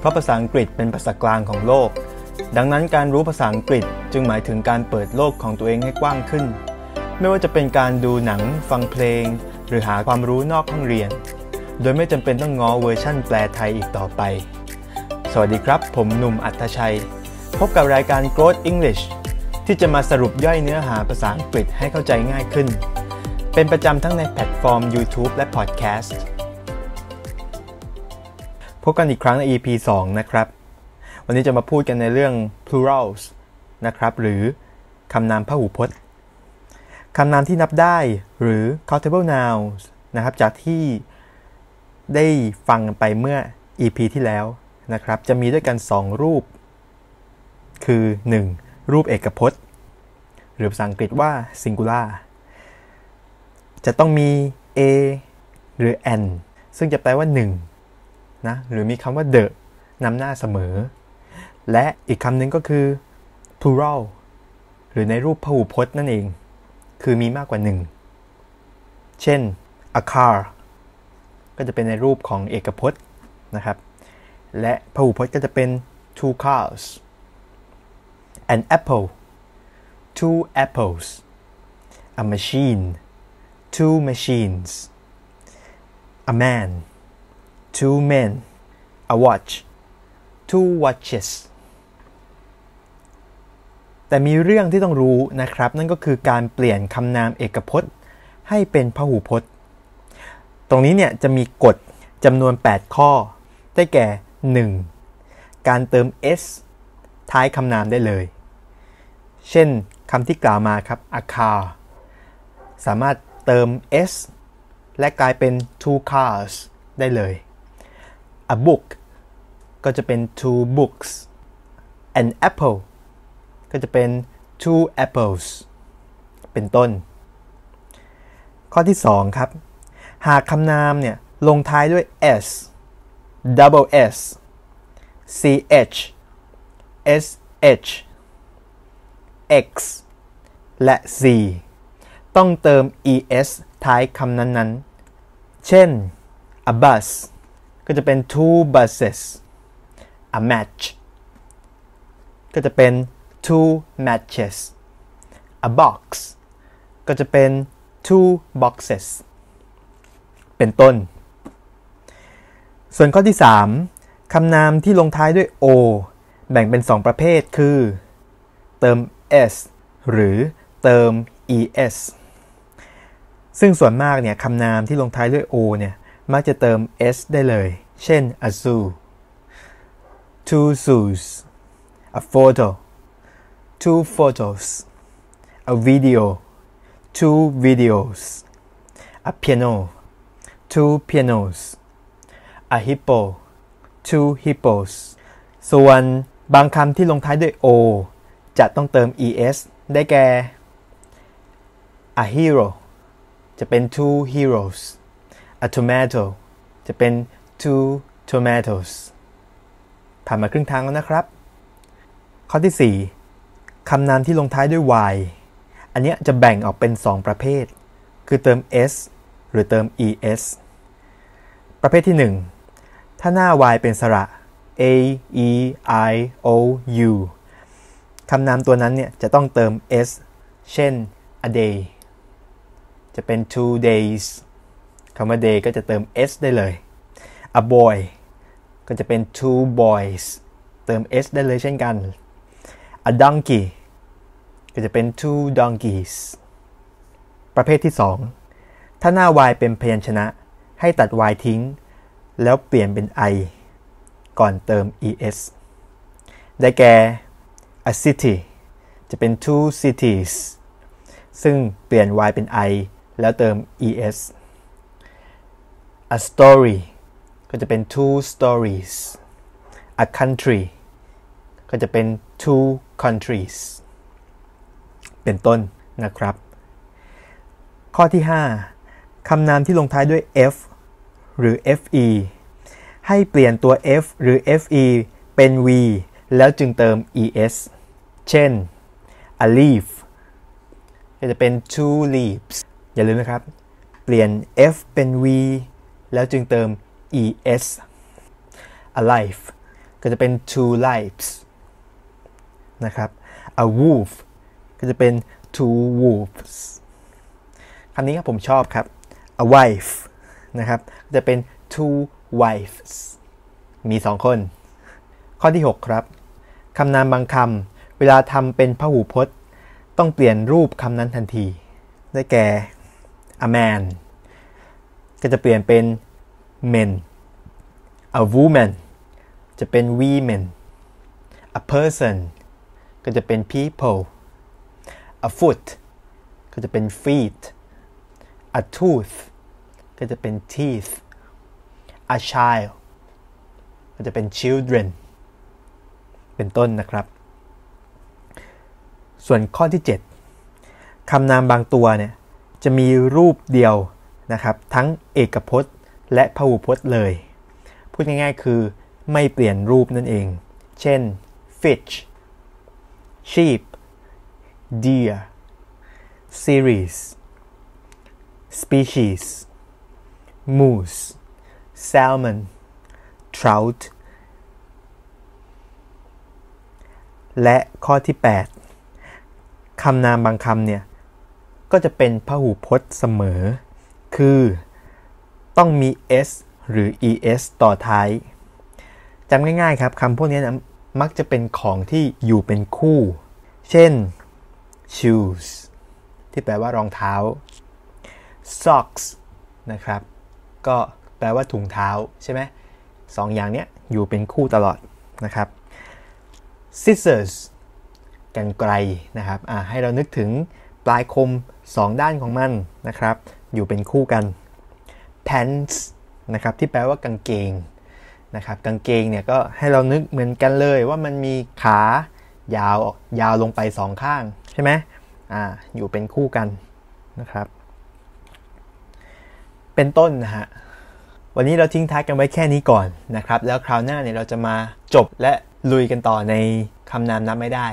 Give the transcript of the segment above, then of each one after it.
เพราะภาษาอังกฤษเป็นภาษากลางของโลก ดังนั้นการรู้ภาษาอังกฤษจึงหมายถึงการเปิดโลกของตัวเองให้กว้างขึ้น ไม่ว่าจะเป็นการดูหนัง ฟังเพลง หรือหาความรู้นอกห้องเรียน โดยไม่จำเป็นต้องง้อเวอร์ชั่นแปลไทยอีกต่อไป สวัสดีครับ ผมหนุ่มอัตชัย พบกับรายการ Growth English ที่จะมาสรุปย่อยเนื้อหาภาษาอังกฤษให้เข้าใจง่ายขึ้น เป็นประจำทั้งในแพลตฟอร์ม YouTube และ Podcast พบกันอีกครั้งใน EP 2 นะครับ วันนี้จะมาพูดกันในเรื่อง plurals นะครับ หรือคำนามพหูพจน์คำนามที่นับได้หรือ countable nouns นะครับ จากที่ได้ฟังไปเมื่อ EP ที่แล้วนะครับ จะมีด้วยกัน 2 รูป คือ 1. รูปเอกพจน์ หรือภาษาอังกฤษว่า singular จะต้องมี a หรือ an ซึ่งจะแปลว่า 1 นะหรือมีคำว่า the นำหน้าเสมอ และอีกคำหนึ่งก็คือ plural หรือในรูปพหูพจน์นั่นเอง คือมีมากกว่าหนึ่ง เช่น a car ก็จะเป็นในรูปของเอกพจน์นะครับ และพหูพจน์ก็จะเป็น two cars an apple two apples a machine two machines a man two men a watch two watches แต่มีเรื่องที่ต้องรู้นะครับ นั่นก็คือการเปลี่ยนคำนามเอกพจน์ ให้เป็นพหูพจน์ ตรงนี้เนี่ยจะมีกฎจำนวน 8 ข้อ ได้แก่ 1. การเติม s ท้ายคำนามได้เลย เช่นคำที่กล่าวมาครับ a car สามารถเติม s และกลายเป็น two cars ได้เลย a book ก็จะเป็น two books an apple ก็จะเป็น two apples เป็นต้น ข้อที่ 2 ครับ หากคำนามเนี่ยลงท้ายด้วย s double s ch sh x และ z ต้องเติม es ท้ายคำนั้นๆ เช่น a bus ก็จะเป็น two buses a match ก็จะเป็น two matches a box ก็จะเป็น two boxes เป็นต้น ส่วนข้อที่ 3 คำนามที่ลงท้ายด้วย o แบ่งเป็น 2 ประเภทคือ เติม s หรือเติม es ซึ่งส่วนมากเนี่ยคำนามที่ลงท้ายด้วย o เนี่ย มักจะเติม s ได้เลย เช่น a zoo two zoos a photo two photos a video two videos a piano two pianos a hippo two hippos ส่วนบางคำที่ลงท้ายด้วย o จะต้องเติม es ได้แก่ a hero จะเป็น two heroes tomato จะเป็น two tomatoes ผ่านมาครึ่งทางแล้วนะครับ ข้อที่ 4คำนามที่ลงท้ายด้วย y อันนี้จะแบ่งออกเป็น 2 ประเภท คือเติม s หรือเติม es ประเภทที่ 1 ถ้าหน้า y เป็นสระ a e i o u คำนามตัวนั้นเนี่ยจะต้องเติม s เช่น a day จะเป็น two days คำว่า day ก็จะเติม s ได้เลย a boy ก็จะเป็น two boys เติม s ได้เลยเช่นกัน a donkey ก็จะเป็น two donkeys ประเภทที่ 2 ถ้าหน้า y เป็นพยัญชนะ ให้ตัด y ทิ้ง แล้วเปลี่ยนเป็น i ก่อนเติม es ได้แก่ a city จะเป็น two cities ซึ่งเปลี่ยน y เป็น i แล้วเติม es a story ก็จะเป็น two stories a country ก็จะเป็น two countries เป็นต้นนะครับ ข้อที่ 5 คำนามที่ลงท้ายด้วย f หรือ fe ให้เปลี่ยนตัว f หรือ fe เป็น v แล้วจึงเติม es เช่น a leaf ก็จะเป็น two leaves อย่าลืมนะครับ เปลี่ยน f เป็น v แล้วจึงเติม es alive ก็จะเป็น two lives นะครับ a wolf ก็จะเป็น two wolves คำนี้ครับผมชอบครับ a wife นะครับจะเป็น two wives มีสองคน ข้อที่ 6 ครับคำนามบางคำเวลาทำเป็นพหูพจน์ ต้องเปลี่ยนรูปคำนั้นทันที ได้แก่ a man ก็จะเปลี่ยนเป็น men a woman จะเป็น women a person ก็จะเป็น people a foot ก็จะเป็น feet a tooth ก็จะเป็น teeth a child ก็จะเป็น children เป็นต้นนะครับ ส่วนข้อที่ 7คำนามบางตัวเนี่ยจะมีรูปเดียว นะครับ ทั้งเอกพจน์ และพหูพจน์เลย พูดง่ายๆคือไม่เปลี่ยนรูปนั่นเอง เช่น fish sheep deer series species moose salmon trout และข้อที่ 8 คำนามบางคำเนี่ย ก็จะเป็นพหูพจน์เสมอ คือต้องมี s หรือ es ต่อท้ายจำง่ายๆครับคำพวกนี้นะมักจะเป็นของที่อยู่เป็นคู่ เช่น shoes ที่แปลว่ารองเท้า socks นะครับ ก็แปลว่าถุงเท้าใช่ไหมสองอย่างนี้อยู่เป็นคู่ตลอดนะครับ scissors กันไกลนะครับให้เรานึกถึงปลายคม 2 ด้านของมันนะครับ อยู่เป็นคู่กัน pants นะครับที่แปลว่ากางเกงนะครับกางเกงเนี่ยก็ให้เรานึกเหมือนกันเลยว่ามันมีขายาวยาวลงไปสองข้างใช่ไหมอ่าอยู่เป็นคู่กันนะครับ เป็นต้นนะฮะวันนี้เราทิ้งท้ายกันไว้แค่นี้ก่อนนะครับ แล้วคราวหน้าเนี่ยเราจะมาจบและลุยกันต่อในคำนามนับไม่ได้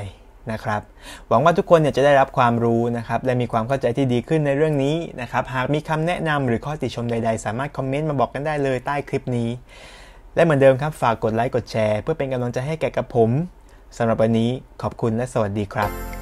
นะครับ หวังว่าทุกคนเนี่ยจะได้รับความรู้นะครับและมีความเข้าใจที่ดีขึ้นในเรื่องนี้นะครับ หากมีคำแนะนำหรือข้อติชมใด ๆ สามารถคอมเมนต์มาบอกกันได้เลยใต้คลิปนี้ และเหมือนเดิมครับฝากกดไลค์กดแชร์ เพื่อเป็นกำลังใจให้แก่กับผมสำหรับวันนี้ขอบคุณและสวัสดีครับ